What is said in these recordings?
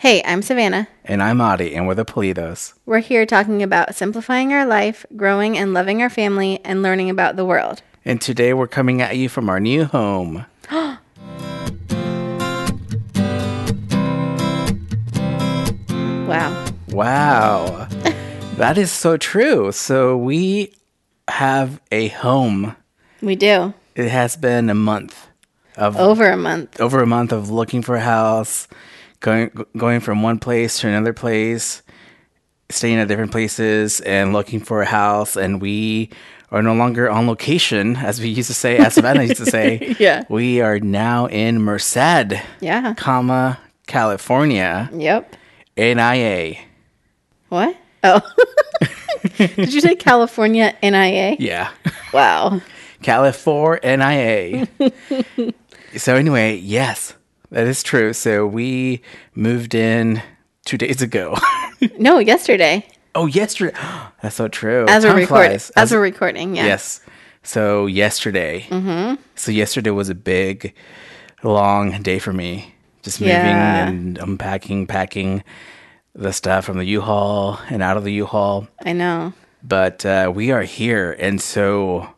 Hey, I'm Savannah. And I'm Ari, and we're the Politos. We're here talking about simplifying our life, growing and loving our family, and learning about the world. And today we're coming at you from our new home. Wow. Wow. that is so true. So we have a home. We do. It has been a month of Over a month. over a month of looking for a house, going going from one place to another place, staying at different places and looking for a house and we are no longer on location as we used to say as Savannah used to say. Yeah. We are now in Merced, Yeah. comma California, Yep. NIA. What? Oh. Did you say California NIA? Yeah. Wow. California. NIA. so anyway, yes, that is true. So we moved in two days ago. No, yesterday. oh, yesterday. That's so true. As we're recording. As, we're recording, yeah. Yes. So yesterday. Mm-hmm. So yesterday was a big, long day for me. Just moving Yeah. and unpacking, packing the stuff from the U-Haul and out of the U-Haul. I know. But uh, we are here, and so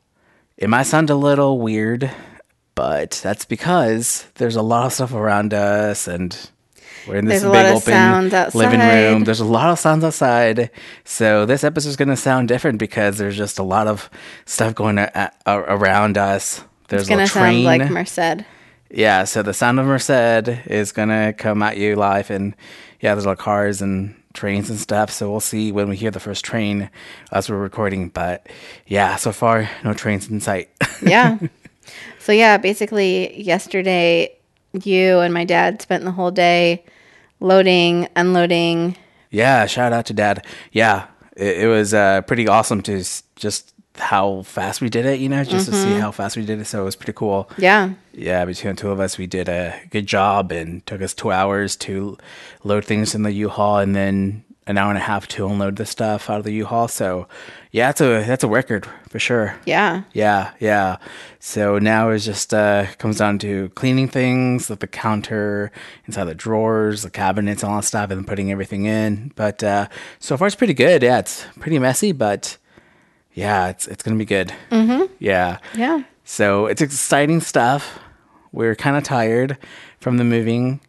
it might sound a little weird, but that's because there's a lot of stuff around us, and we're in this a big lot open living room. There's a lot of sounds outside, so this episode is going to sound different because there's just a lot of stuff going a- a- around us. There's It's going to sound like Merced. Yeah, so the sound of Merced is gonna come at you live, and yeah, there's like cars and trains and stuff. So we'll see when we hear the first train as we're recording. But yeah, so far no trains in sight. Yeah. So, yeah, basically, yesterday, you and my dad spent the whole day loading, unloading. yeah, shout out to Dad. Yeah, it, it was uh, pretty awesome to s- just how fast we did it. You know, just to see how fast we did it. So it was pretty cool. Yeah. Yeah, between the two of us, we did a good job and took us two hours to load things in the U-Haul and then an hour and a half to unload the stuff out of the U-Haul. So, yeah, that's a that's a record for sure. Yeah. Yeah, yeah. So now it's just uh comes down to cleaning things, like the counter, inside the drawers, the cabinets, all that stuff, and putting everything in. But uh so far it's pretty good. Yeah, it's pretty messy, but yeah, it's it's gonna be good. Mm-hmm. Yeah. Yeah. So it's exciting stuff. We're kind of tired from the moving,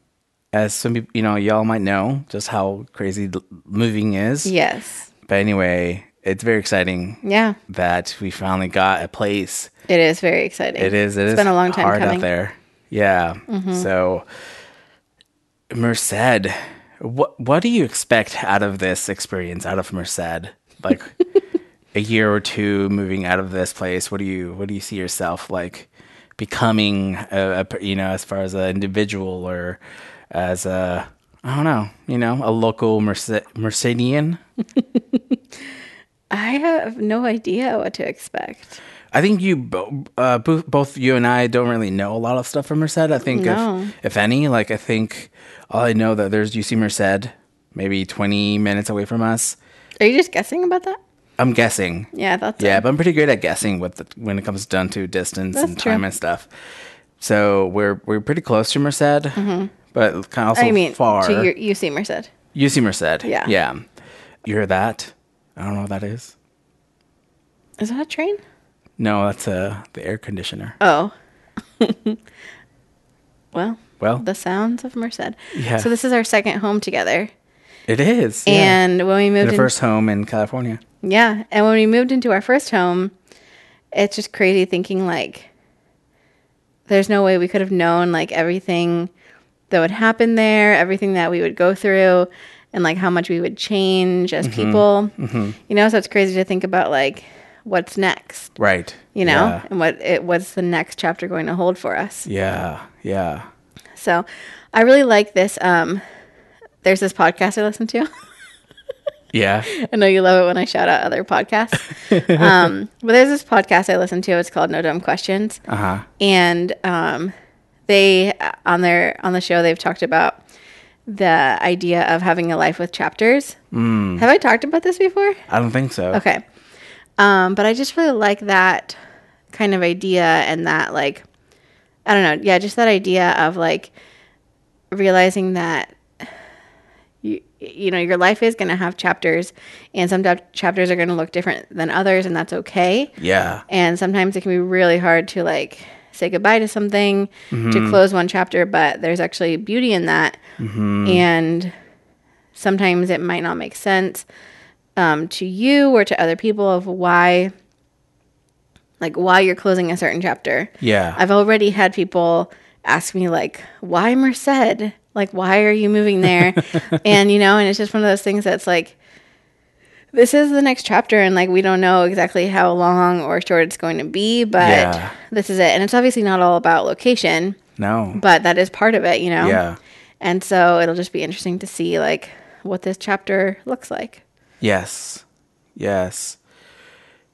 as some people, you know, y'all might know just how crazy moving is. Yes. But anyway, it's very exciting Yeah. that we finally got a place. It is very exciting. It is. It It's is been a long time hard coming. out there. Yeah. Mm-hmm. So, Merced, what what do you expect out of this experience? Out of Merced, like a year or two moving out of this place. What do you what do you see yourself like becoming? A, a you know, as far as an individual or as a I don't know, you know, a local Merced, Mercedian. I have no idea what to expect. I think you bo- uh, both both you and I don't really know a lot of stuff from Merced. I think No. if if any, like I think all I know that there's UC Merced, maybe 20 minutes away from us. Are you just guessing about that? I'm guessing. Yeah, so. Yeah, but I'm pretty good at guessing with the, when it comes down to distance That's and time true. and stuff. So we're we're pretty close to Merced, but kind of also Mm-hmm. I mean, far. to your, you see Merced. UC Merced. Yeah. yeah. You hear that? I don't know what that is. Is that a train? No, that's uh, the air conditioner. Oh. well, Well, the sounds of Merced. Yeah. So this is our second home together. it is. yeah. And when we moved the first home in California. yeah, and when we moved into our first home, it's just crazy thinking like there's no way we could have known like everything that would happen there, everything that we would go through, and like how much we would change as people. You know, so it's crazy to think about like what's next. Right. You know, Yeah. and what it, what's the next chapter going to hold for us. Yeah. Yeah. So, I really like this. Um, there's this podcast I listen to. Yeah. I know you love it when I shout out other podcasts. um, but there's this podcast I listen to. It's called No Dumb Questions, Uh huh. and um, they on their on the show they've talked about the idea of having a life with chapters. Mm. Have I talked about this before? I don't think so. Okay, um, but I just really like that kind of idea and that like I don't know, yeah, just that idea of like realizing that you, you know your life is going to have chapters and some chap- chapters are going to look different than others and that's okay Yeah. and sometimes it can be really hard to like say goodbye to something Mm-hmm. to close one chapter but there's actually beauty in that Mm-hmm. and sometimes it might not make sense um, to you or to other people of why like why you're closing a certain chapter Yeah. i've already had people ask me like why merced like why are you moving there and you know and it's just one of those things that's like this is the next chapter and like we don't know exactly how long or short it's going to be but Yeah. this is it and it's obviously not all about location no. but that is part of it you know Yeah. and so it'll just be interesting to see like what this chapter looks like Yes. Yes.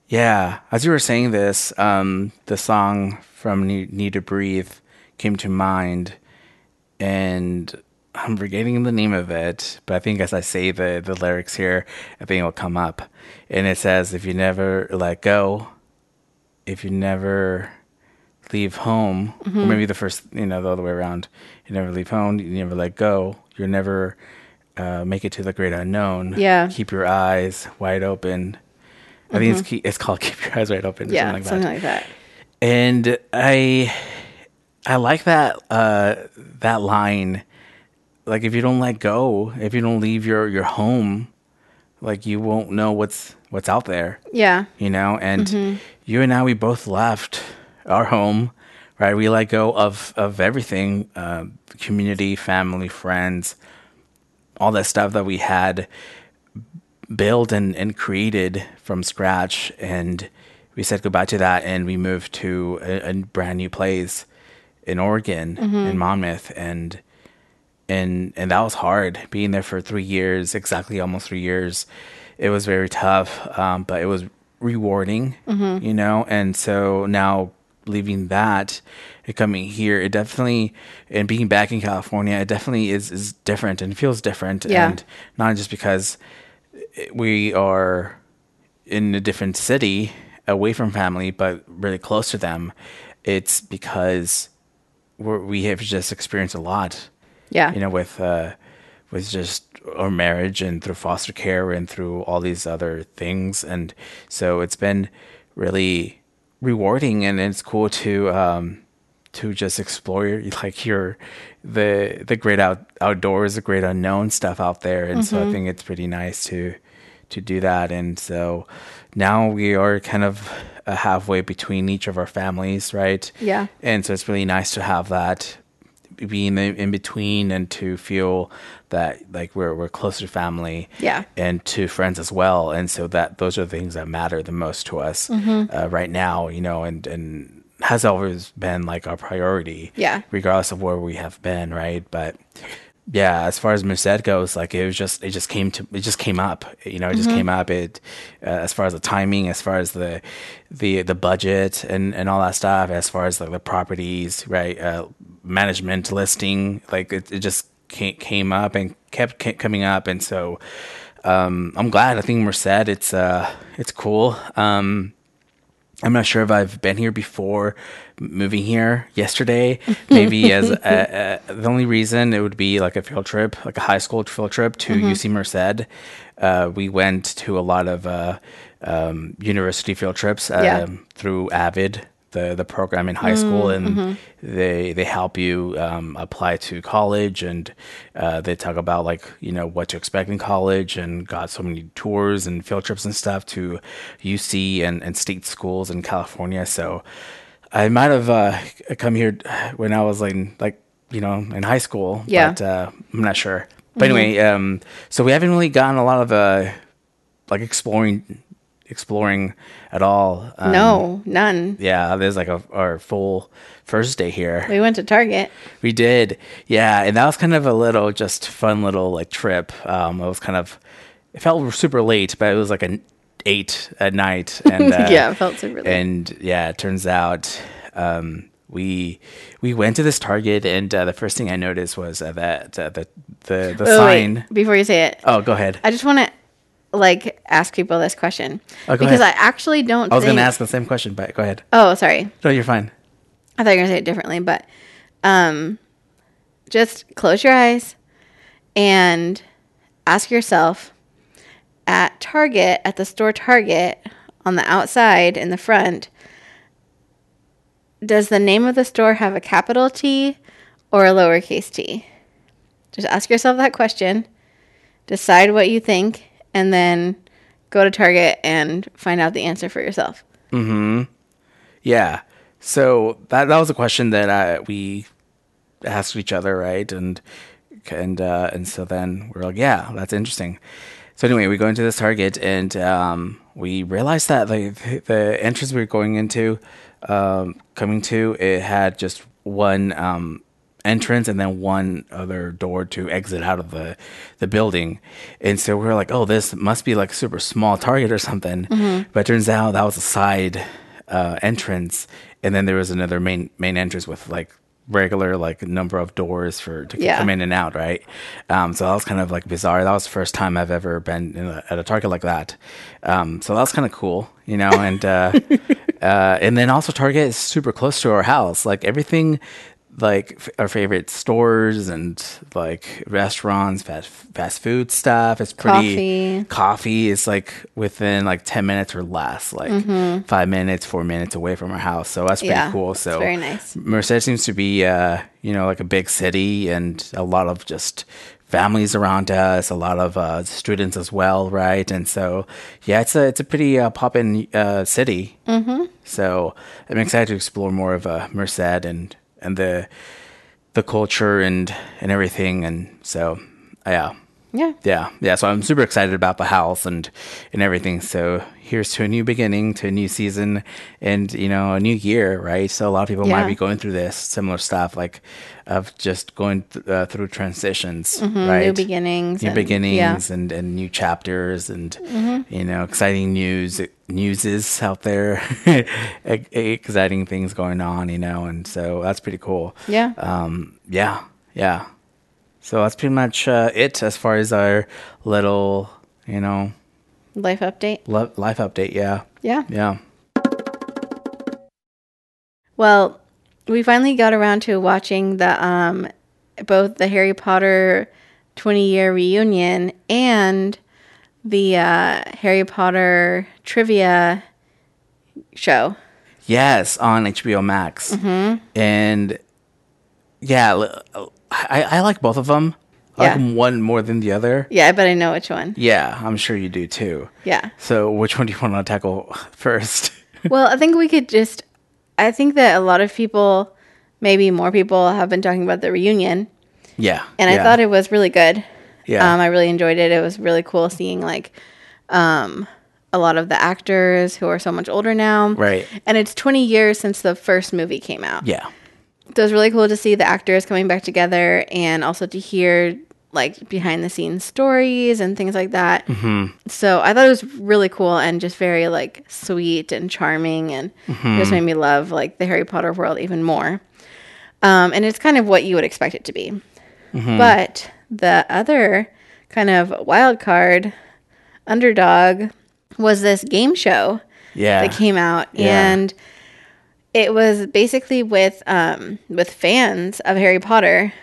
Yeah. As you were saying this, um, the song from Need, Need to Breathe came to mind, and I'm forgetting the name of it, but I think as I say the, the lyrics here, I think it'll come up. And it says, If you never let go, if you never leave home, or maybe the first, you know, the other way around, you never leave home, you never let go, you'll never uh, make it to the great unknown. Yeah. Keep your eyes wide open. I think it's key, it's called "Keep Your Eyes Wide Open." yeah something like something that. like that And I, I like that uh, that line. Like, if you don't let go, if you don't leave your your home, like you won't know what's what's out there. Yeah. You know and you and i we both left our home right? We let go of of everything uh, community family friends all that stuff that we had built and, and created from scratch. And we said goodbye to that and we moved to a, a brand new place in oregon in monmouth. And and and that was hard being there for three years exactly almost three years. It was very tough um, but it was rewarding you know? And so now leaving that and coming here it definitely and being back in california it definitely is is different and feels different. Yeah. and not just because we are in a different city away from family but really close to them. It's because we're, we have just experienced a lot yeah. You know, with uh, with just our marriage and through foster care and through all these other things, and so it's been really rewarding, and it's cool to um, to just explore like your the the great out outdoors, the great unknown stuff out there, and so I think it's pretty nice to to do that, and so now we are kind of halfway between each of our families, right? Yeah. and so it's really nice to have that being in, in between and to feel that like we're we're closer to family Yeah. and to friends as well and so that those are the things that matter the most to us Mm-hmm. uh, right now you know and and has always been like our priority Yeah. regardless of where we have been right but yeah as far as Merced goes like it was just it just came to it just came up you know it Mm-hmm. just came up. It uh, as far as the timing as far as the the the budget and and all that stuff as far as like the properties right uh management listing like it, it just came, came up and kept, coming up. And so um i'm glad. I think Merced it's uh it's cool. Um I'm not sure if I've been here before moving here yesterday. Maybe as a, a, the only reason it would be like a field trip, like a high school field trip to UC Merced. Uh, we went to a lot of uh, um, university field trips um, Yeah. through AVID, the the program in high school, and they they help you um, apply to college, and uh, they talk about like you know what to expect in college, and got so many tours and field trips and stuff to UC and, and state schools in California. So I might have uh, come here when I was like like you know in high school, Yeah. but uh, I'm not sure. But anyway, um, so we haven't really gotten a lot of uh, like exploring exploring at all. Um, no, none. yeah, there's like a our full first day here. We went to Target. We did, yeah, and that was kind of a little just fun little like trip. Um, it was kind of it felt super late, but it was like an eight at night, and uh, Yeah, it felt super late. And yeah, it turns out um, we we went to this Target, and uh, the first thing I noticed was uh, that uh, the the the Wait, sign. wait. before you say it, Oh, go ahead. I just want to like ask people this question Oh, because ahead. I actually don't. I was think, going to ask the same question, but go ahead. Oh, sorry. No, you're fine. I thought you were gonna say it differently, but um, just close your eyes and ask yourself at Target, at the store Target, on the outside in the front, does the name of the store have a capital T or a lowercase t? Just ask yourself that question, decide what you think, and then go to Target and find out the answer for yourself. Hmm. Yeah. So that that was a question that uh, we asked each other, right? And and uh, and so then we're like, yeah, that's interesting. So anyway, we go into this Target and um, we realized that like the, the entrance we were going into, um, coming to, it had just one um, entrance and then one other door to exit out of the the building. And so we were like, oh, this must be like a super small Target or something. But it turns out that was a side uh, entrance, and then there was another main main entrance with like regular like number of doors for to Yeah. come in and out, right? Um, so that was kind of like bizarre. That was the first time I've ever been in a, at a Target like that. Um, so that was kind of cool, you know. And uh, uh, and then also Target is super close to our house. Like everything, like f- our favorite stores and like restaurants, fast fast food stuff. It's pretty Coffee. coffee is like within like 10 minutes or less like five minutes four minutes away from our house so that's pretty Mm-hmm. Yeah, cool so very nice. merced seems to be uh you know like a big city and a lot of just families around us a lot of uh students as well right and so yeah it's a it's a pretty uh poppin uh city mm-hmm. so i'm excited to explore more of uh merced and and the the culture and and everything. And so yeah Yeah. yeah, yeah. So I'm super excited about the house and and everything. So here's to a new beginning, to a new season, and you know a new year, right? So a lot of people might be going through this similar stuff, like of just going th- uh, through transitions, right? Mm-hmm. New beginnings. new and- beginnings Yeah. Mm-hmm. and and new chapters and you know exciting news news is out there exciting things going on you know and so that's pretty cool Yeah. um yeah yeah so that's pretty much uh, it as far as our little you know Life update. li- life update yeah Yeah. yeah Well, we finally got around to watching the um both the Harry Potter 20 year reunion and the uh, Harry Potter trivia show. yes on hbo max Mm-hmm. and yeah I, I like both of them I like Yeah. 'em one more than the other Yeah, but I know which one. yeah i'm sure you do too Yeah. So, which one do you want to tackle first? well, I think we could just. I think that a lot of people, maybe more people, have been talking about the reunion, yeah, and I thought it was really good. Yeah. Um, I really enjoyed it. It was really cool seeing like, um, a lot of the actors who are so much older now. Right. And it's 20 years since the first movie came out. yeah, So it was really cool to see the actors coming back together and also to hear like behind the scenes stories and things like that. Mm-hmm. So I thought it was really cool and just very like sweet and charming and it just made me love like the Harry Potter world even more. Um, and it's kind of what you would expect it to be. But the other kind of wild card underdog was this game show yeah, that came out Yeah. and it was basically with um with fans of Harry Potter.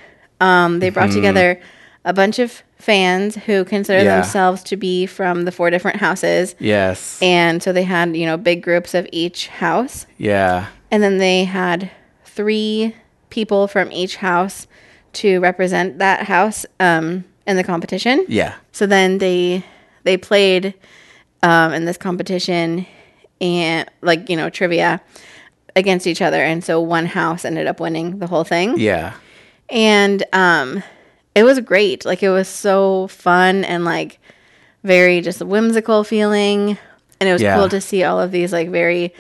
Um they brought together a bunch of fans who consider. Yeah. themselves to be from the four different houses. yes, And so they had, you know, big groups of each house. yeah, And then they had three people from each house to represent that house um in the competition. yeah, So then they they played um, in this competition and like you know trivia against each other, and so one house ended up winning the whole thing, yeah, and um, it was great. Like it was so fun and like very just whimsical feeling, and it was Yeah. cool to see all of these like very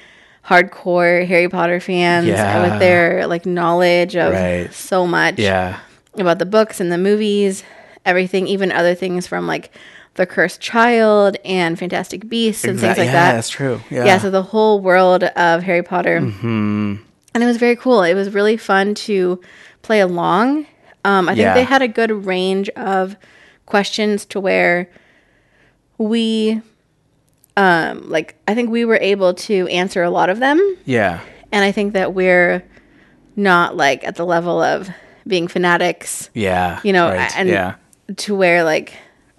hardcore Harry Potter fans Yeah. with their like knowledge of Right. so much yeah, about the books and the movies, everything, even other things from like The Cursed Child and Fantastic Beasts and things Exact- like yeah, that. that's true. Yeah, Yeah, so the whole world of Harry Potter. Mm-hmm. And it was very cool. It was really fun to play along. Um, I think Yeah. they had a good range of questions to where we, um, like, I think we were able to answer a lot of them. yeah, And I think that we're not like at the level of being fanatics yeah. you know, right, and yeah. to where like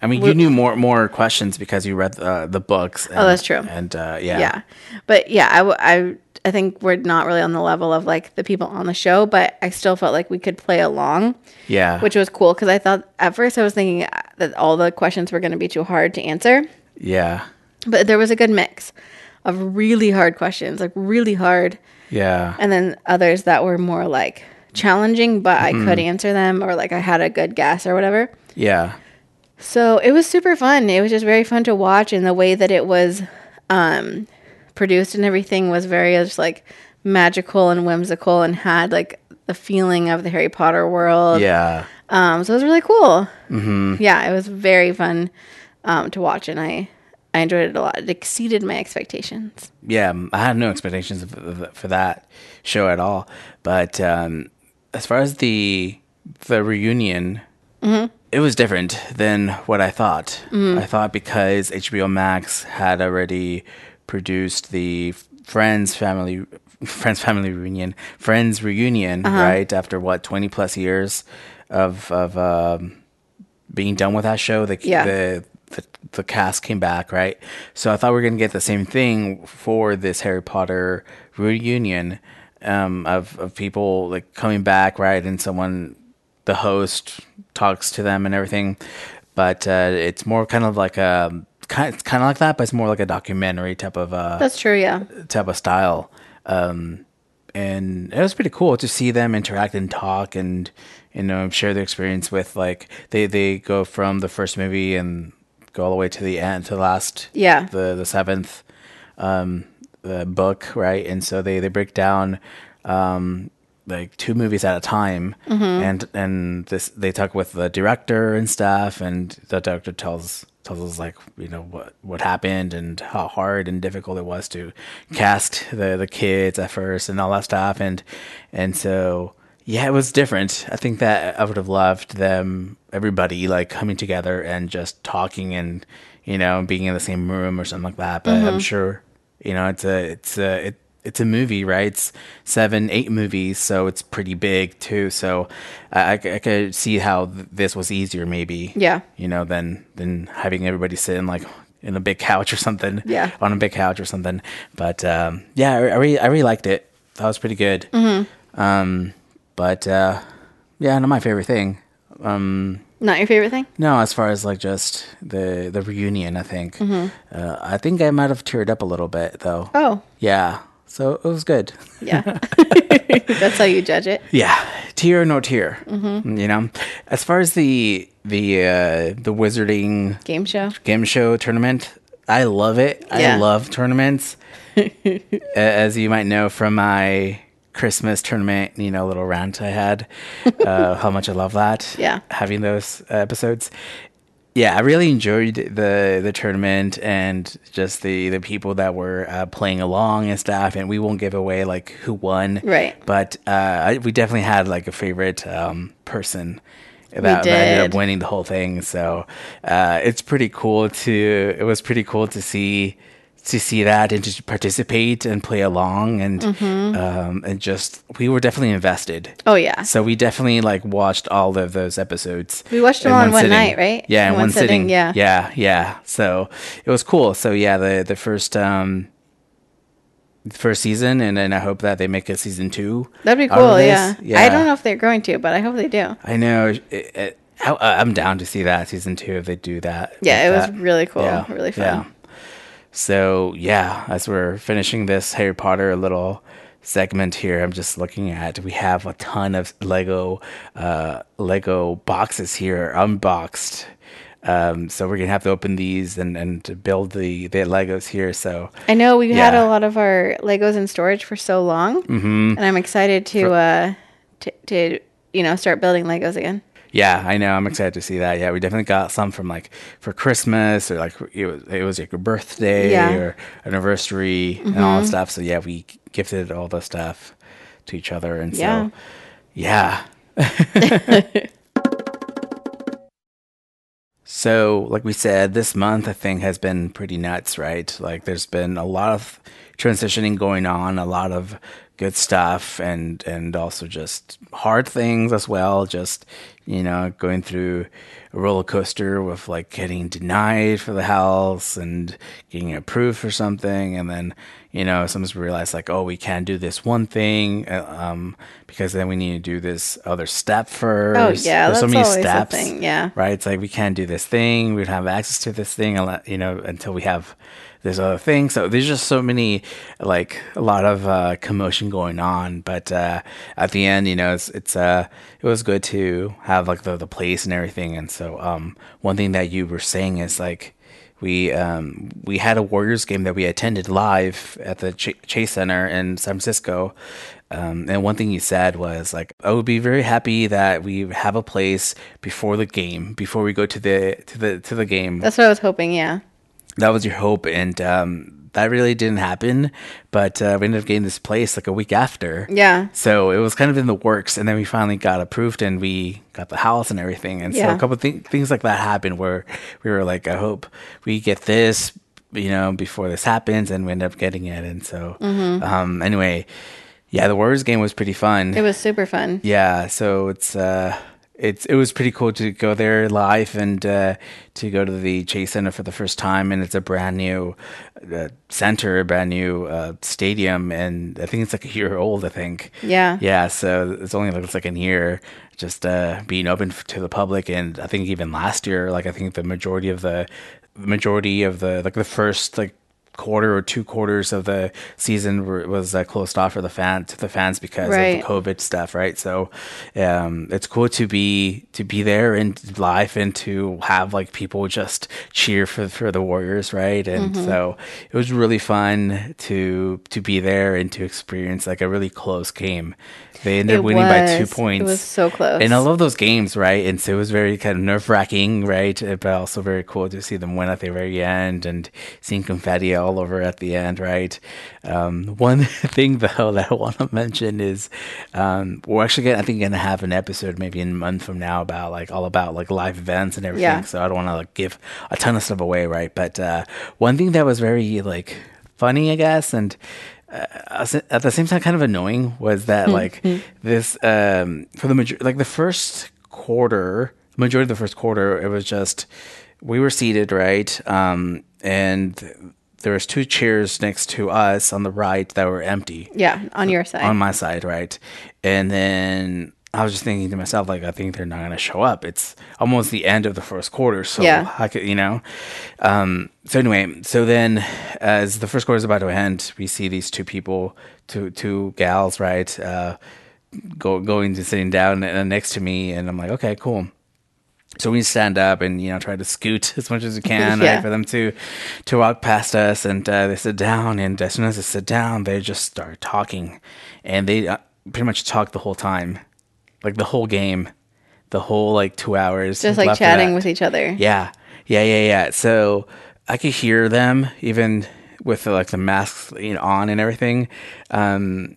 I I mean, you knew more more questions because you read the the books. And, Oh, that's true. And uh, yeah, yeah. But yeah I, w- I I think we're not really on the level of like the people on the show but i still felt like we could play along yeah, which was cool because i thought at first i was thinking uh, that all the questions were going to be too hard to answer. Yeah, but there was a good mix of really hard questions like really hard. Yeah, and then others that were more like challenging but i Mm-hmm. could answer them or like i had a good guess or whatever. Yeah, so it was super fun. It was just very fun to watch, and the way that it was um, produced and everything was very just like magical and whimsical, and had like the feeling of the Harry Potter world. yeah. Um, so it was really cool. Mm-hmm. Yeah, it was very fun um, to watch, and I I enjoyed it a lot. It exceeded my expectations. yeah, I had no expectations for that show at all. But um, as far as the the reunion, it was different than what I thought. I thought because HBO Max had already produced the Friends family Friends family reunion, Friends reunion, right after what twenty plus years of of um, being done with that show, the Yeah. the, the the cast came back, right? So I thought we are gonna get the same thing for this Harry Potter reunion um, of of people like coming back, right? And someone, the host, talks to them and everything. But uh, it's more kind of like a kind it's kind of like that, but it's more like a documentary type of uh, That's true. Yeah. type of style. Um, and it was pretty cool to see them interact and talk and you know share their experience with like they they go from the first movie and go all the way to the end to the last Yeah. the the seventh um the book right and so they they break down um like two movies at a time. Mm-hmm. And and this they talk with the director and stuff and the director tells tells us like you know what what happened and how hard and difficult it was to cast the the kids at first and all that stuff. And and so yeah it was different. I think that i would have loved them everybody like coming together and just talking and you know being in the same room or something like that. But i'm mm-hmm. sure you know it's a it's a it, it's a movie, right? It's seven, eight movies, so it's pretty big too. So I, I, I could see how th- this was easier, maybe. Yeah. You know, than than having everybody sitting like in a big couch or something. Yeah. On a big couch or something. But um, yeah, I, I really, I really liked it. That was pretty good. Mm-hmm. Um, but uh, yeah, not my favorite thing. Um, Not your favorite thing? no, as far as like just the the reunion, I think. Mm-hmm. Uh, I think I might have teared up a little bit though. Oh, Yeah. So it was good. yeah. That's how you judge it. Yeah, tear or no tear. Mm-hmm. You know, as far as the the uh, the wizarding Game show. game show tournament, I love it. Yeah. I love tournaments. As you might know from my Christmas tournament, you know, little rant I had, uh, how much I love that. Yeah. having those episodes. Yeah, I really enjoyed the the tournament and just the the people that were uh, playing along and stuff. And we won't give away like who won, Right. But uh, we definitely had like a favorite um, person that, that ended up winning the whole thing. So uh, it's pretty cool to. It was pretty cool to see to see that and to participate and play along and Mm-hmm. um, and just we were definitely invested. Oh, yeah. So we definitely like watched all of those episodes. We watched them all in one sitting. night, right? Yeah, in, one, sitting. yeah. yeah, yeah. So it was cool. So yeah, the the first um first season, and then I hope that they make a season two. That'd be cool. this. Yeah. I don't know if they're going to, but I hope they do. I know. It, it, I, I'm down to see that season two if they do that. Yeah, it like was really cool. Yeah, Really fun. yeah. So yeah, as we're finishing this Harry Potter little segment here, I'm just looking at we have a ton of Lego uh, Lego boxes here unboxed. Um, so we're gonna have to open these and, and build the, the Legos here. So I know we had Yeah. a lot of our Legos in storage for so long, mm-hmm. and I'm excited to uh to, to you know start building Legos again. Yeah, I know. I'm excited to see that. Yeah, we definitely got some from like for Christmas or like it was it was like your birthday Yeah. or anniversary and all that mm-hmm. stuff. So yeah, we gifted all the stuff to each other, and Yeah. so yeah. so, like we said, this month I think has been pretty nuts, right? Like there's been a lot of transitioning going on, a lot of good stuff and and also just hard things as well just you know going through a roller coaster with like getting denied for the house and getting approved for something and then you know sometimes we realize like oh we can't do this one thing uh, um because then we need to do this other step first. Oh, yeah, There's that's always the thing, yeah. right? It's like we can't do this thing we don't have access to this thing you know until we have this other thing. So there's just so many like a lot of uh, commotion going on but uh, at the end you know it's it's uh it was good to have like the, the place and everything. And so um one thing that you were saying is like we um, we had a Warriors game that we attended live at the Ch- Chase Center in San Francisco. Um, and one thing you said was like, I would be very happy that we have a place before the game, before we go to the to the to the game. That's what I was hoping. Yeah. that was your hope, and um, that really didn't happen. But uh, we ended up getting this place like a week after. Yeah. So it was kind of in the works, and then we finally got approved, and we got the house and everything. And so a couple of th- things like that happened where we were like, I hope we get this, you know, before this happens, and we end up getting it. And so, um, anyway, yeah, the Warriors game was pretty fun. It was super fun. Yeah, so it's uh it's it was pretty cool to go there live and uh, to go to the Chase Center for the first time, and it's a brand new uh, center, a brand new uh, stadium, and I think it's like a year old. I think. Yeah. Yeah, so it's only like it's like a year just uh, being open f- to the public, and I think even last year, like I think the majority of the the majority of the like the first like quarter or two quarters of the season were, was uh, closed off for the fan to the fans because Right. of the COVID stuff, right? So um, it's cool to be to be there and live and to have like people just cheer for for the Warriors, right? And Mm-hmm. so it was really fun to to be there and to experience like a really close game. They ended It up winning by two points. It was so close. And I love those games, right? And so it was very kind of nerve wracking, right? But also very cool to see them win at the very end and seeing confetti all over at the end, right? Um, one thing though that I want to mention is um, we're actually gonna, I think gonna have an episode maybe in a month from now about like all about like live events and everything. Yeah. So I don't want to like give a ton of stuff away, right? But uh, one thing that was very like funny, I guess, and uh, at the same time kind of annoying was that like this um for the major like the first quarter majority of the first quarter it was just we were seated right um and there was two chairs next to us on the right that were empty yeah, on your side. on my side, right? And then I was just thinking to myself, like, I think they're not going to show up. It's almost the end of the first quarter, so Yeah. I could, you know. Um, so anyway, so then as the first quarter is about to end, we see these two people, two two gals, right, uh, go going to sitting down uh, next to me, and I'm like, okay, cool. So we stand up and you know try to scoot as much as we can Yeah. right, for them to to walk past us, and uh, they sit down. And as soon as they sit down, they just start talking, and they uh, pretty much talk the whole time, like the whole game, the whole like two hours. Just like chatting with each other. Yeah, yeah, yeah, yeah. So I could hear them even with the, like the masks you know, on and everything. Um,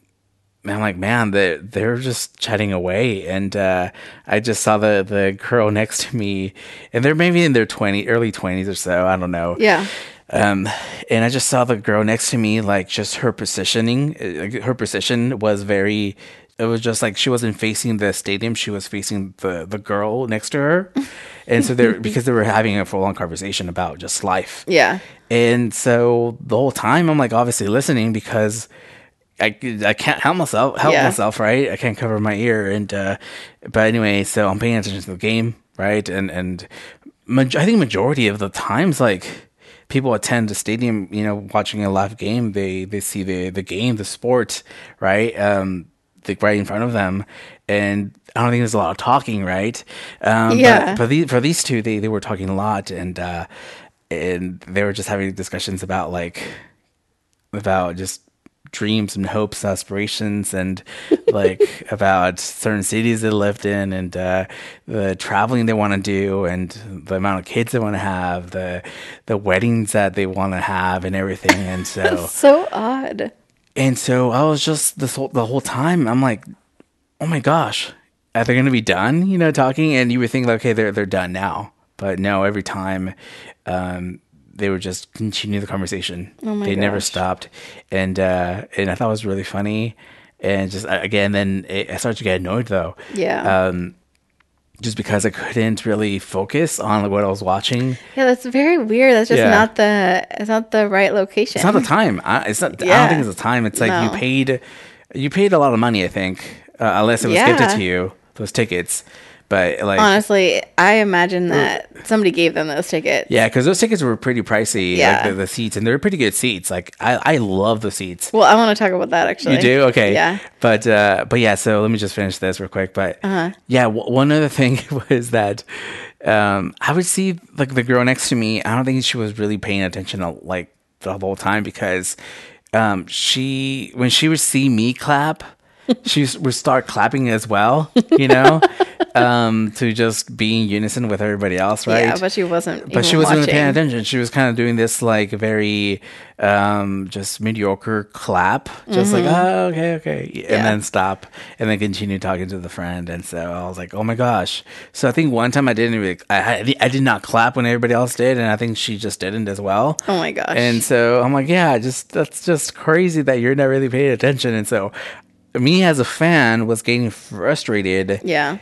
and I'm like, man, they they're just chatting away, and uh, I just saw the the girl next to me, and they're maybe in their twenty, early twenties or so. I don't know. Yeah. Um, and I just saw the girl next to me, like just her positioning, like, her position was very. It was just like she wasn't facing the stadium; she was facing the the girl next to her, and so they're because they were having a full on conversation about just life. Yeah. And so the whole time, I'm like obviously listening because I, I can't help myself, help Yeah. myself, right? I can't cover my ear. And, uh, but anyway, so I'm paying attention to the game, right? And, and maj- I think majority of the times, like, people attend the stadium, you know, watching a live game, they, they see the, the game, the sport, right? Um, like right in front of them. And I don't think there's a lot of talking, right? Um, Yeah. But, but for these two, they, they were talking a lot and, uh, and they were just having discussions about like, about just dreams and hopes, aspirations, and like about certain cities they lived in, and uh, the traveling they want to do, and the amount of kids they want to have, the the weddings that they want to have, and everything. And so, So odd. and so I was just this whole the whole time. I'm like, oh my gosh, are they going to be done? You know, talking, and you would think, like, okay, they're they're done now, but no. Every time, um, they would just continue the conversation. Oh my they never stopped, and uh, and I thought it was really funny. and just again, then it, I started to get annoyed though. Yeah. Um, just because I couldn't really focus on what I was watching. yeah, that's very weird. That's just Yeah. not the it's not the right location. It's not the time. I, it's not. Yeah. I don't think it's the time. It's like you paid, you paid a lot of money. I think, uh, unless it was Yeah. gifted to you, those tickets. But like, Honestly, I imagine that somebody gave them those tickets. yeah, because those tickets were pretty pricey. Yeah. Like the, the seats, and they're pretty good seats. Like I, I love the seats. Well, I want to talk about that actually. You do okay, Yeah. But uh, but yeah, so let me just finish this real quick. But Uh-huh. yeah, w- one other thing was that um, I would see like the girl next to me. I don't think she was really paying attention to, like the whole time because um, she when she would see me clap, she would start clapping as well. You know, um, to just be in unison with everybody else, right? Yeah, but she wasn't. but she wasn't really paying attention. She was kind of doing this like very um just mediocre clap, just like oh okay okay, and Mm-hmm. Yeah. then stop, and then continue talking to the friend. And so I was like, oh my gosh. So I think one time I didn't really, I I, I did not clap when everybody else did, and I think she just didn't as well. Oh my gosh. And so I'm like, yeah, just that's just crazy that you're not really paying attention. And so me as a fan was getting frustrated yeah.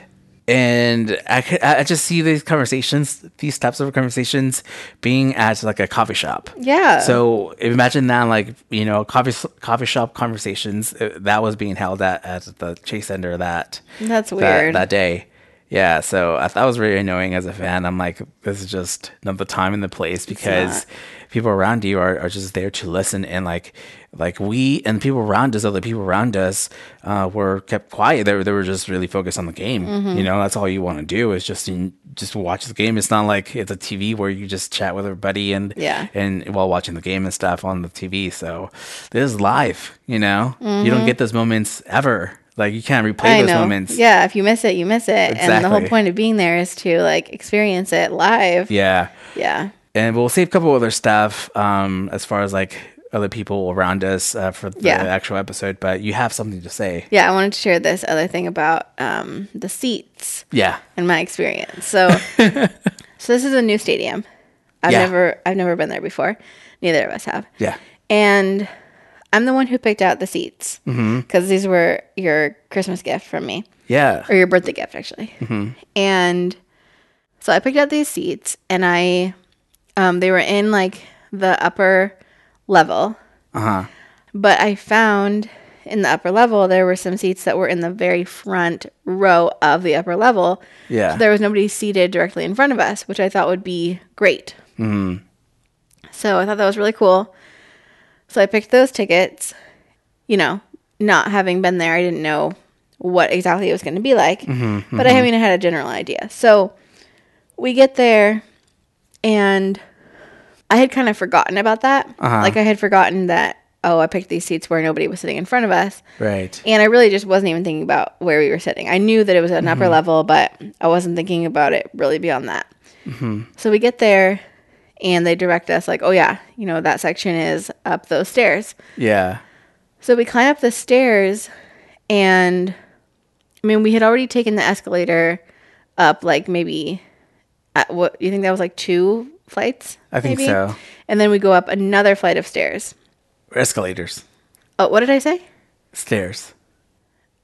And I, I just see these conversations, these types of conversations, being at like a coffee shop. Yeah. So imagine that, like you know, coffee coffee shop conversations uh, that was being held at at the Chase Center that That's that, weird. that day. Yeah, so I thought it was really annoying as a fan. I'm like, this is just not the time and the place because people around you are, are just there to listen and like like we and people around us, other people around us, uh, were kept quiet. They were, they were just really focused on the game. Mm-hmm. You know, that's all you want to do is just in, just watch the game. It's not like it's a TV where you just chat with everybody and Yeah. and while watching the game and stuff on the TV. So this is live. You know, you don't get those moments ever. Like you can't replay. I those know. moments. Yeah, if you miss it, you miss it. Exactly. And the whole point of being there is to like experience it live. Yeah. Yeah. And we'll save a couple other stuff um, as far as like other people around us uh, for the Yeah. actual episode, but you have something to say. Yeah, I wanted to share this other thing about um, the seats Yeah. and my experience. So, so this is a new stadium. I've Yeah. never, I've never been there before. Neither of us have. Yeah. And I'm the one who picked out the seats because Mm-hmm. these were your Christmas gift from me Yeah. or your birthday gift actually. And so I picked out these seats and I, um, they were in like the upper level, Uh huh. but I found in the upper level there were some seats that were in the very front row of the upper level. Yeah. So there was nobody seated directly in front of us, which I thought would be great. Mm-hmm. So I thought that was really cool. So I picked those tickets. You know, not having been there, I didn't know what exactly it was going to be like, Mm-hmm, but I mean, I had a general idea. So we get there, and I had kind of forgotten about that. Uh-huh. Like I had forgotten that. Oh, I picked these seats where nobody was sitting in front of us. Right. And I really just wasn't even thinking about where we were sitting. I knew that it was an upper level, but I wasn't thinking about it really beyond that. So we get there and they direct us, like, oh, yeah, you know, that section is up those stairs. Yeah. So we climb up the stairs and I mean, we had already taken the escalator up, like maybe, at what you think that was like two flights? I think maybe? so. And then we go up another flight of stairs. Escalators. Oh, what did I say? Stairs.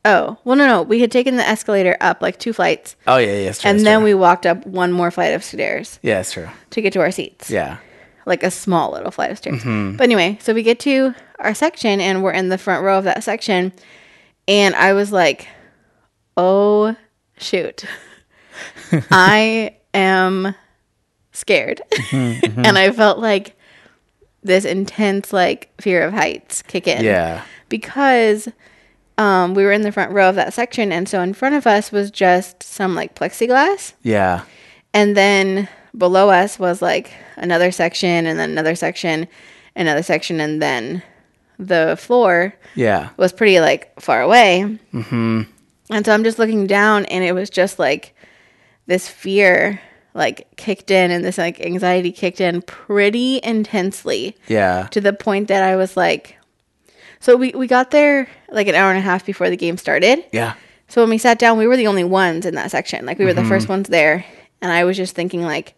Oh, well, no, no. We had taken the escalator up like two flights. Oh yeah, yeah. It's true, and it's then true. we walked up one more flight of stairs Yeah, it's true. to get to our seats. Yeah. Like a small little flight of stairs. Mm-hmm. But anyway, so we get to our section and we're in the front row of that section. And I was like, oh, shoot. I am scared. Mm-hmm, mm-hmm. and I felt like this intense, like, fear of heights kick in Yeah. because um, we were in the front row of that section, and so in front of us was just some like plexiglass, Yeah. and then below us was like another section, and then another section, another section, and then the floor Yeah. was pretty like far away. Mm-hmm. And so I'm just looking down, and it was just like this fear like kicked in, and this like anxiety kicked in pretty intensely Yeah. to the point that I was like, so we, we got there like an hour and a half before the game started. Yeah. So when we sat down, we were the only ones in that section. Like we were the first ones there. And I was just thinking like,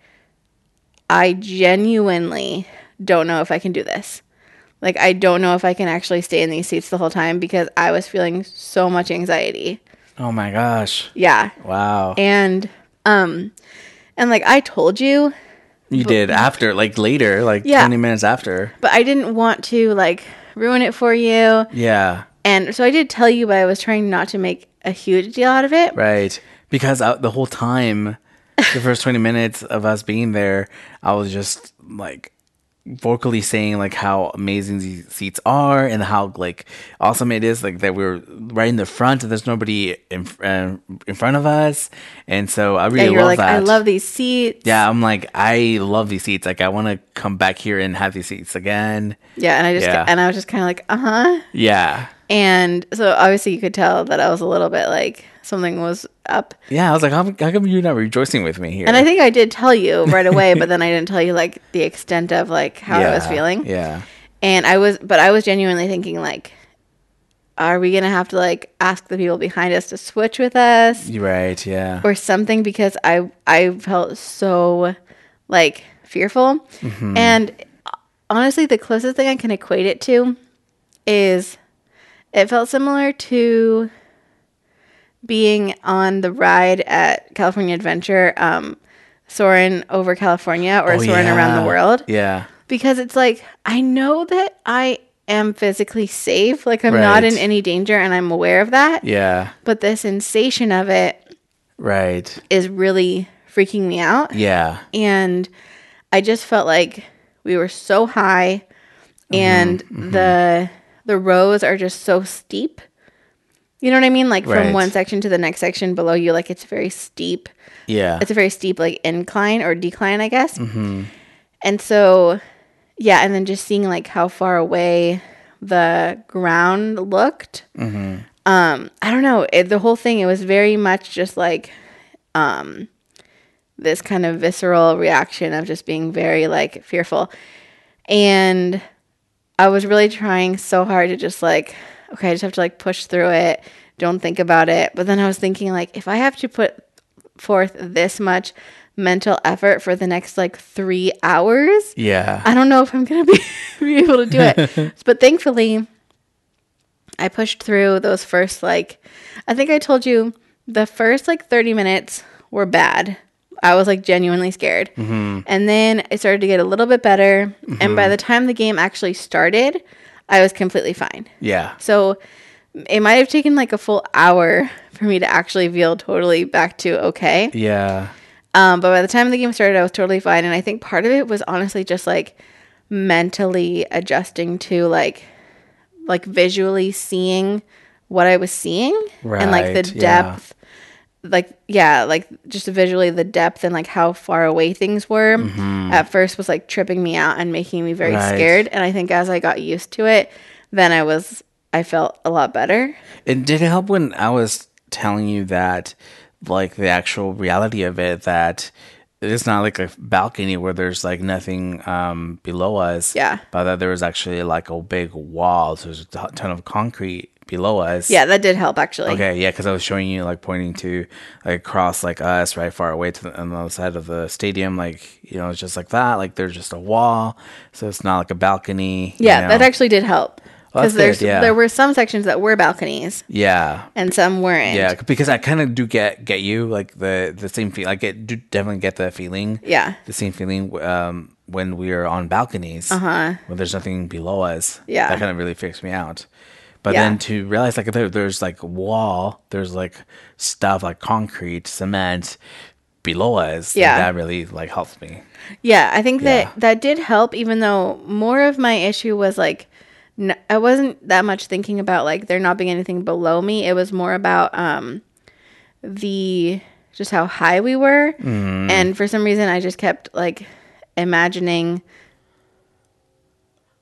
I genuinely don't know if I can do this. Like I don't know if I can actually stay in these seats the whole time because I was feeling so much anxiety. Oh my gosh. Yeah. Wow. And um and like I told you, you did after, like later, like Yeah. 20 minutes after. but I didn't want to like ruin it for you. Yeah. And so I did tell you, but I was trying not to make a huge deal out of it. Right. Because I, the whole time, the first 20 minutes of us being there, I was just like vocally saying like how amazing these seats are and how like awesome it is like that we're right in the front and there's nobody in uh, in front of us and so I really and you're love like, that. I love these seats. yeah, I'm like I love these seats. Like I want to come back here and have these seats again. Yeah. And I just Yeah. and I was just kind of like, uh huh. Yeah. And so obviously you could tell that I was a little bit like something was up. Yeah, I was like, how, how come you're not rejoicing with me here? And I think I did tell you right away, but then I didn't tell you like the extent of like how I was feeling. Yeah. And I was, but I was genuinely thinking like, are we gonna have to like ask the people behind us to switch with us right. Yeah. or something? Because I I felt so like fearful. Mm-hmm. And honestly, the closest thing I can equate it to is it felt similar to being on the ride at California Adventure, um, soaring over California or Oh, soaring around the world Yeah. because it's like I know that I am physically safe, like I'm not in any danger and I'm aware of that. Yeah. But the sensation of it Right. is really freaking me out Yeah. and I just felt like we were so high Mm-hmm, and the the rows are just so steep. You know what I mean? Like from Right. one section to the next section below you like it's very steep Yeah. it's a very steep like incline or decline i guess Mm-hmm. and so yeah and then just seeing like how far away the ground looked Mm-hmm. um i don't know it, the whole thing it was very much just like um this kind of visceral reaction of just being very like fearful and i was really trying so hard to just like okay i just have to like push through it don't think about it but then i was thinking like if i have to put forth this much mental effort for the next like three hours yeah. I don't know if I'm gonna be, be able to do it. but thankfully, I pushed through those first like I think I told you the first like 30 minutes were bad. I was like genuinely scared. Mm-hmm. And then it started to get a little bit better. And by mm-hmm. the time the game actually started, I was completely fine. yeah. So it might have taken like a full hour for me to actually feel totally back to okay. Yeah. Um, but by the time the game started, I was totally fine. And I think part of it was honestly just like mentally adjusting to like like visually seeing what I was seeing and like the Right, depth. Like yeah, like just visually the depth and like how far away things were at first was like tripping me out and making me very Mm-hmm. Right. scared. And I think as I got used to it, then I was I felt a lot better. And did it help when I was telling you that, like, the actual reality of it, that it's not like a balcony where there's like nothing um, below us. Yeah. But that there was actually like a big wall. So there's a ton of concrete below us. Yeah, that did help actually. Okay, yeah, because I was showing you like pointing to like across like us, right far away to the, on the other side of the stadium, like you know, it's just like that. Like there's just a wall, so it's not like a balcony. you Yeah, know? that actually did help. Well, Because there's good, yeah. there were some sections that were balconies yeah, and some weren't. yeah, because I kind of do get get you like the the same feel. I get do definitely get the feeling. Yeah. the same feeling um, when we are on balconies. Uh Uh-huh. When there's nothing below us. Yeah. that kind of really freaks me out. But Yeah. then to realize like there, there's like wall, there's like stuff like concrete, cement below us. Yeah. that really like helped me. Yeah, I think Yeah. that that did help even though more of my issue was like I wasn't that much thinking about like there not being anything below me. It was more about um the just how high we were. Mm-hmm. And for some reason I just kept like imagining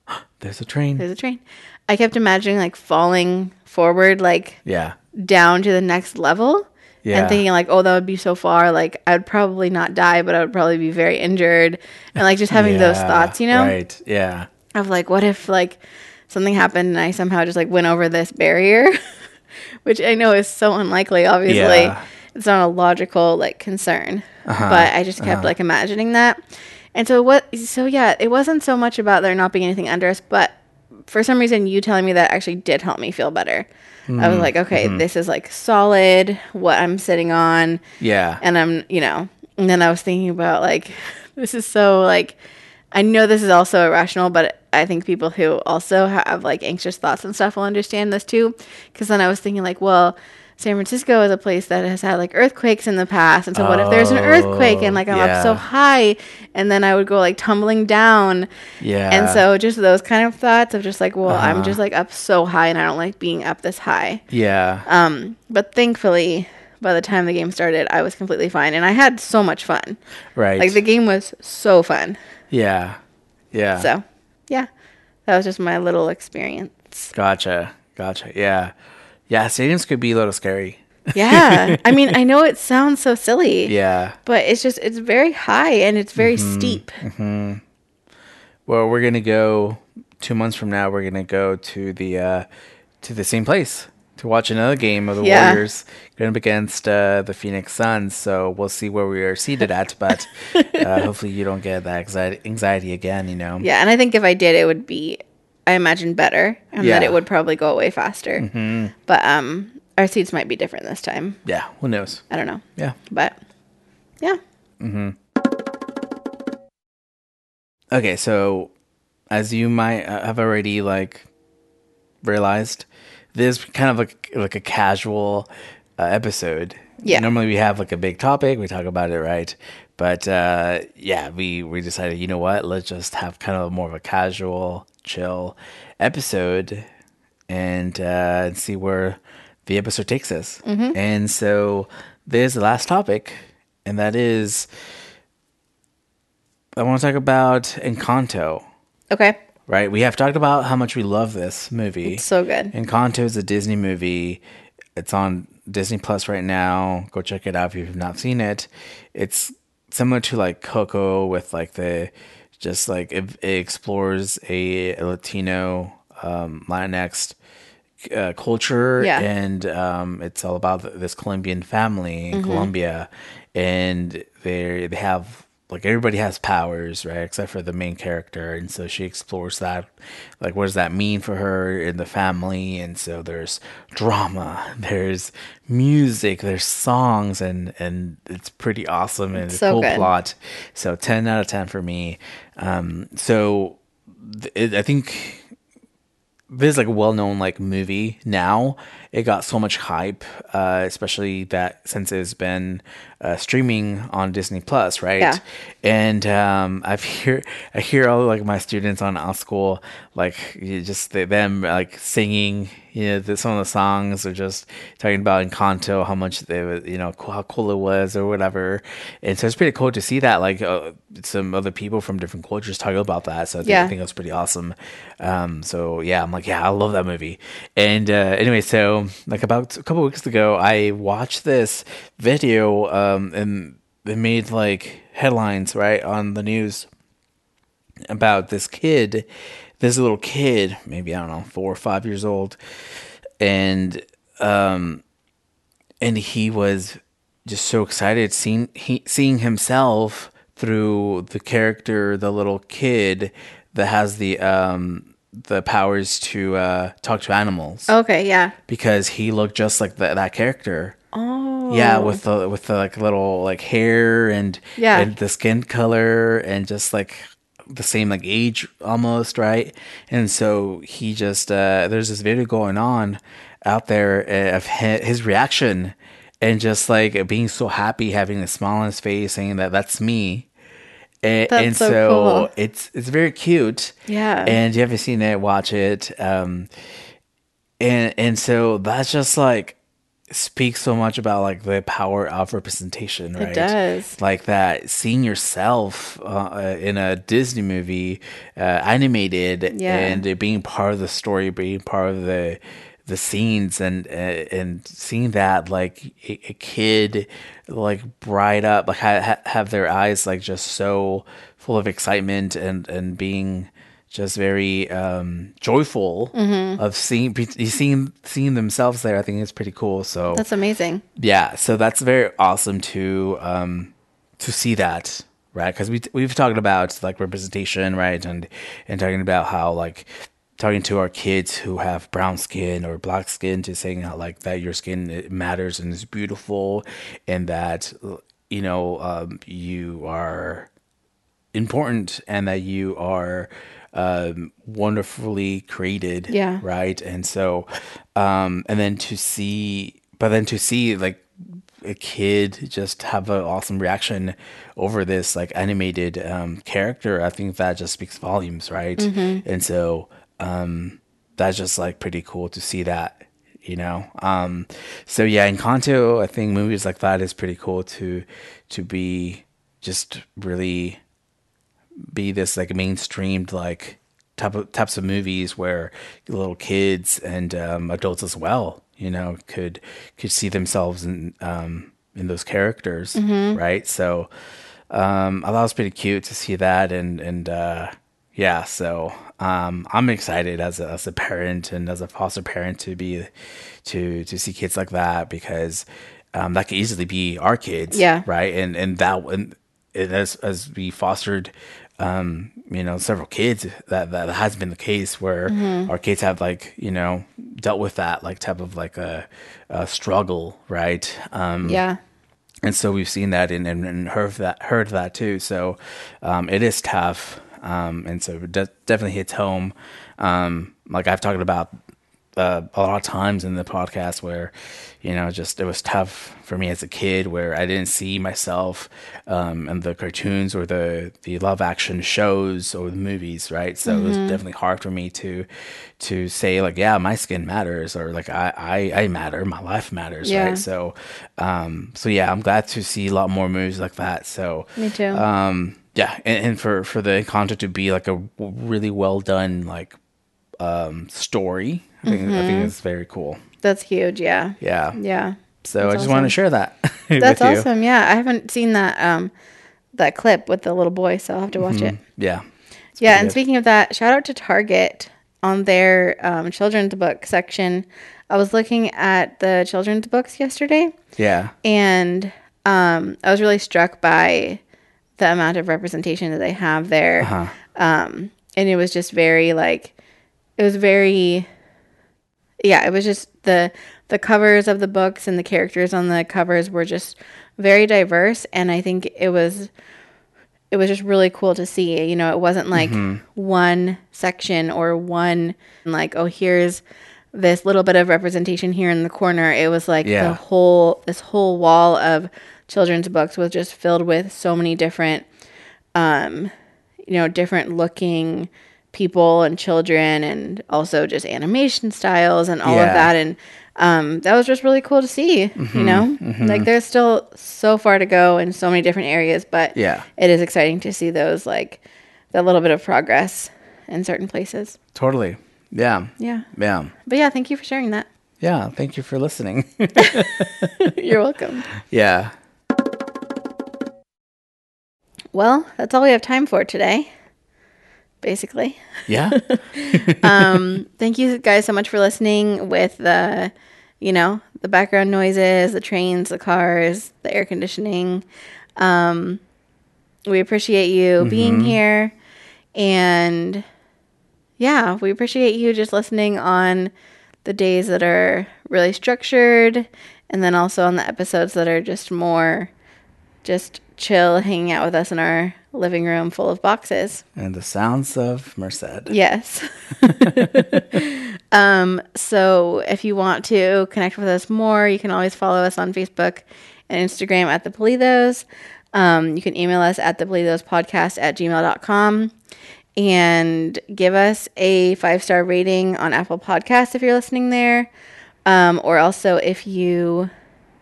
There's a train. there's a train. I kept imagining like falling forward like yeah, down to the next level Yeah. and thinking like oh that would be so far like i would probably not die but i would probably be very injured and like just having those thoughts you know Right. Yeah. of like what if like something happened and i somehow just like went over this barrier which i know is so unlikely obviously Yeah. Uh-huh. it's not a logical like concern but i just kept like imagining that and so what so yeah it wasn't so much about there not being anything under us but for some reason, you telling me that actually did help me feel better. I Mm-hmm. was like, okay, this is like solid. What I'm sitting on Yeah. and I'm, you know, and then I was thinking about like, this is so like, I know this is also irrational, but I think people who also have like anxious thoughts and stuff will understand this too. Because then I was thinking like, well, San Francisco is a place that has had like earthquakes in the past, and so what if there's an earthquake and like I'm up so high, and then I would go like tumbling down, yeah. and so just those kind of thoughts of just like, well, I'm just like up so high, and I don't like being up this high. yeah. Um, but thankfully, by the time the game started, I was completely fine, and I had so much fun. right. Like the game was so fun. yeah. Yeah. So, yeah, that was just my little experience. Gotcha. Gotcha. Yeah. Yeah. Stadiums could be a little scary. Yeah, I mean, I know it sounds so silly, Yeah. but it's just it's very high and it's very Mm-hmm. steep. Well, we're gonna go two months from now. We're gonna go to the uh, to the same place to watch another game of the Yeah. Warriors going up against uh, the Phoenix Suns. So we'll see where we are seated at. But uh, hopefully, you don't get that anxiety again. You know. Yeah, and I think if I did, it would be, I imagine, better, and that Yeah. Mm-hmm. it would probably go away faster. But um, our seats might be different this time. Yeah. Who knows? I don't know, Yeah. but yeah, Okay, so as you might uh, have already like realized, this is kind of like like a casual uh, episode. Yeah. Normally we have like a big topic, we talk about it, right? But uh, yeah, we we decided, you know what? Let's just have kind of more of a casual, chill episode, and uh, see where the episode takes us. And so there's the last topic, and that is I want to talk about Encanto. okay, Right, we have talked about how much we love this movie. it's so good. Encanto is a Disney movie. It's on Disney Plus right now. Go check it out if you've not seen it. It's similar to like Coco with like the just like it, it explores a, a Latino um, Latinx uh, culture Yeah. and um, it's all about this Colombian family in Colombia and they they have like everybody has powers right except for the main character and so she explores that like what does that mean for her in the family? And so there's drama there's music there's songs and and it's pretty awesome and It's a cool good. plot. So 10 out of 10 for me. Um so th- it, i think this is like a well-known like movie now it got so much hype uh especially that since it's been uh, streaming on disney plus right Yeah. and um i've hear i hear all like my students on our school like just them like singing you know the, some of the songs are just talking about encanto how much they were you know how cool it was or whatever. And so it's pretty cool to see that like uh, some other people from different cultures talking about that. So i think, Yeah. I think that's pretty awesome. Um so yeah i'm like yeah i love that movie. And uh anyway so like about a couple weeks ago i watched this video um and it made like headlines right on the news about this kid this little kid maybe i don't know four or five years old and um and he was just so excited seeing he seeing himself through the character the little kid that has the um the powers to uh talk to animals Okay, yeah. because he looked just like that that character Oh, yeah with the with the like little like hair and Yeah. and the skin color and just like the same like age almost right and so he just uh there's this video going on out there uh, of his reaction and just like being so happy having a smile on his face saying that that's me and, That's and so so, cool. it's it's very cute Yeah. and you haven't seen it watch it um and and so that's just like speaks so much about like the power of representation right It does. like that seeing yourself uh, in a disney movie uh, animated Yeah. and it being part of the story being part of the the scenes and uh, and seeing that like a, a kid like bright up like ha- ha- have their eyes like just so full of excitement and and being just very um joyful Mm-hmm. of seeing seeing seeing themselves there. I think it's pretty cool. So that's amazing. yeah. So that's very awesome to um to see that right? Because we we've talked about like representation right? And and talking about how like talking to our kids who have brown skin or black skin to saying how like that your skin matters and is beautiful and that you know um, you are important and that you are um, wonderfully created Yeah. right? And so um, and then to see but then to see like a kid just have an awesome reaction over this like animated um, character i think that just speaks volumes right? And so um, that's just like pretty cool to see that you know? Um, so yeah Encanto i think movies like that is pretty cool to to be just really be this like mainstreamed like type of types of movies where little kids and um, adults as well, you know, could could see themselves in um, in those characters, right? So um, I thought it was pretty cute to see that, and and uh, yeah, so um, I'm excited as a, as a parent and as a foster parent to be to to see kids like that because um, that could easily be our kids, Yeah. right? And and that and, and as as we fostered um you know several kids that that has been the case where Mm-hmm. our kids have like you know dealt with that like type of like a, a struggle right um Yeah. and so we've seen that and, and, heard that heard that too so um it is tough um and so it de- definitely hits home um like i've talked about uh, a lot of times in the podcast where you know just it was tough for me as a kid where I didn't see myself um, in the cartoons or the the love action shows or the movies right so it was definitely hard for me to to say like yeah my skin matters or like I I, I matter my life matters Yeah. right so um so yeah I'm glad to see a lot more movies like that so Me too. um yeah and, and for for the Encanto to be like a really well done like um story i think i think it's very cool That's huge. Yeah. yeah Yeah. so That's i just awesome. to share that That's with you. awesome. Yeah. I haven't seen that um that clip with the little boy, so I'll have to watch it. yeah Yeah, and good. speaking of that, shout out to Target on their um, children's book section. I was looking at the children's books yesterday, yeah and um, I was really struck by the amount of representation that they have there. Uh-huh. Um, and it was just very like, it was very, yeah, it was just the the covers of the books and the characters on the covers were just very diverse, and I think it was it was just really cool to see. You know, it wasn't like one section or one like, oh, here's this little bit of representation here in the corner. It was like Yeah. the whole this whole wall of children's books was just filled with so many different um you know, different looking people and children and also just animation styles and all of that. And um, that was just really cool to see you Mm-hmm, know? like there's still so far to go in so many different areas but Yeah. it is exciting to see those like that little bit of progress in certain places. Totally. Yeah. Yeah. Yeah. But yeah thank you for sharing that. Yeah thank you for listening. You're welcome. Yeah. Well that's all we have time for today basically. Yeah. Um thank you guys so much for listening with the you know the background noises the trains the cars the air conditioning. Um we appreciate you being here. And yeah we appreciate you just listening on the days that are really structured and then also on the episodes that are just more just chill hanging out with us in our living room full of boxes and the sounds of merced Yes. um, so if you want to connect with us more, you can always follow us on Facebook and Instagram at the Polithos. Um, you can email us at the podcast at gmail.com and give us a five star rating on Apple Podcasts if you're listening there. Um, or also if you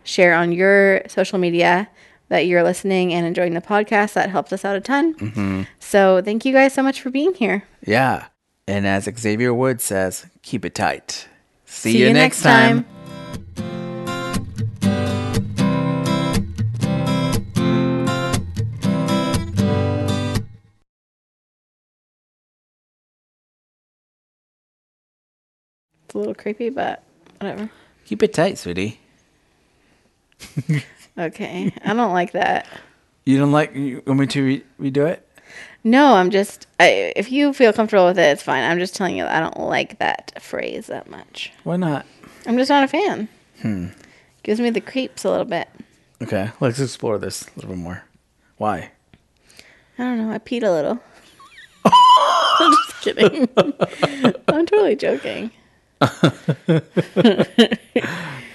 share on your social media that you're listening and enjoying the podcast, that helps us out a ton. Mm-hmm. So thank you guys so much for being here. yeah and as xavier wood says keep it tight see, you, next time. It's a little creepy, but whatever. keep it tight sweetie Okay. I don't like that. you don't like you want me to re- redo it No, I'm just. I, if you feel comfortable with it, it's fine. I'm just telling you, I don't like that phrase that much. Why not? I'm just not a fan. Hmm. Gives me the creeps a little bit. Okay, let's explore this a little bit more. Why? I don't know. I peed a little. I'm just kidding. I'm totally joking.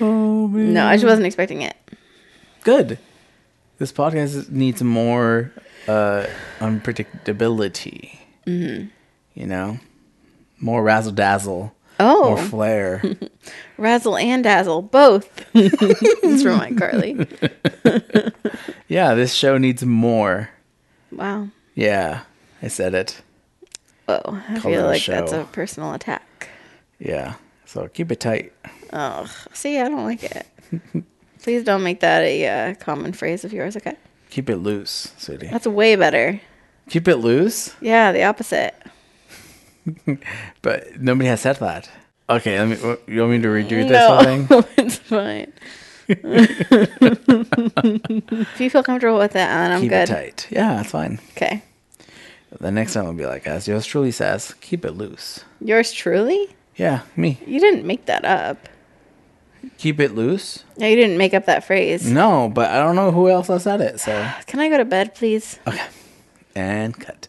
Oh man. No, I just wasn't expecting it. Good. This podcast needs more uh, unpredictability. Mm-hmm. You know, more razzle dazzle, Oh, more flair. razzle and dazzle, both. it's from Mike Carly. yeah, this show needs more. Wow. Yeah, I said it. Oh, I Call feel like that's a personal attack. Yeah, so keep it tight. Oh, see, I don't like it. Please don't make that a uh, common phrase of yours, okay? Keep it loose, sweetie. That's way better. Keep it loose, Yeah, the opposite. but nobody has said that. Okay, let me. You want me to redo this no, whole thing? it's fine. if you feel comfortable with it, then I'm keep good. it tight. Yeah, that's fine. Okay. The next time I'll be like, as yours truly says, keep it loose. Yours truly? Yeah, me. You didn't make that up. Keep it loose? No, you didn't make up that phrase. No, but I don't know who else has said it, so. Can I go to bed, please? Okay. And cut.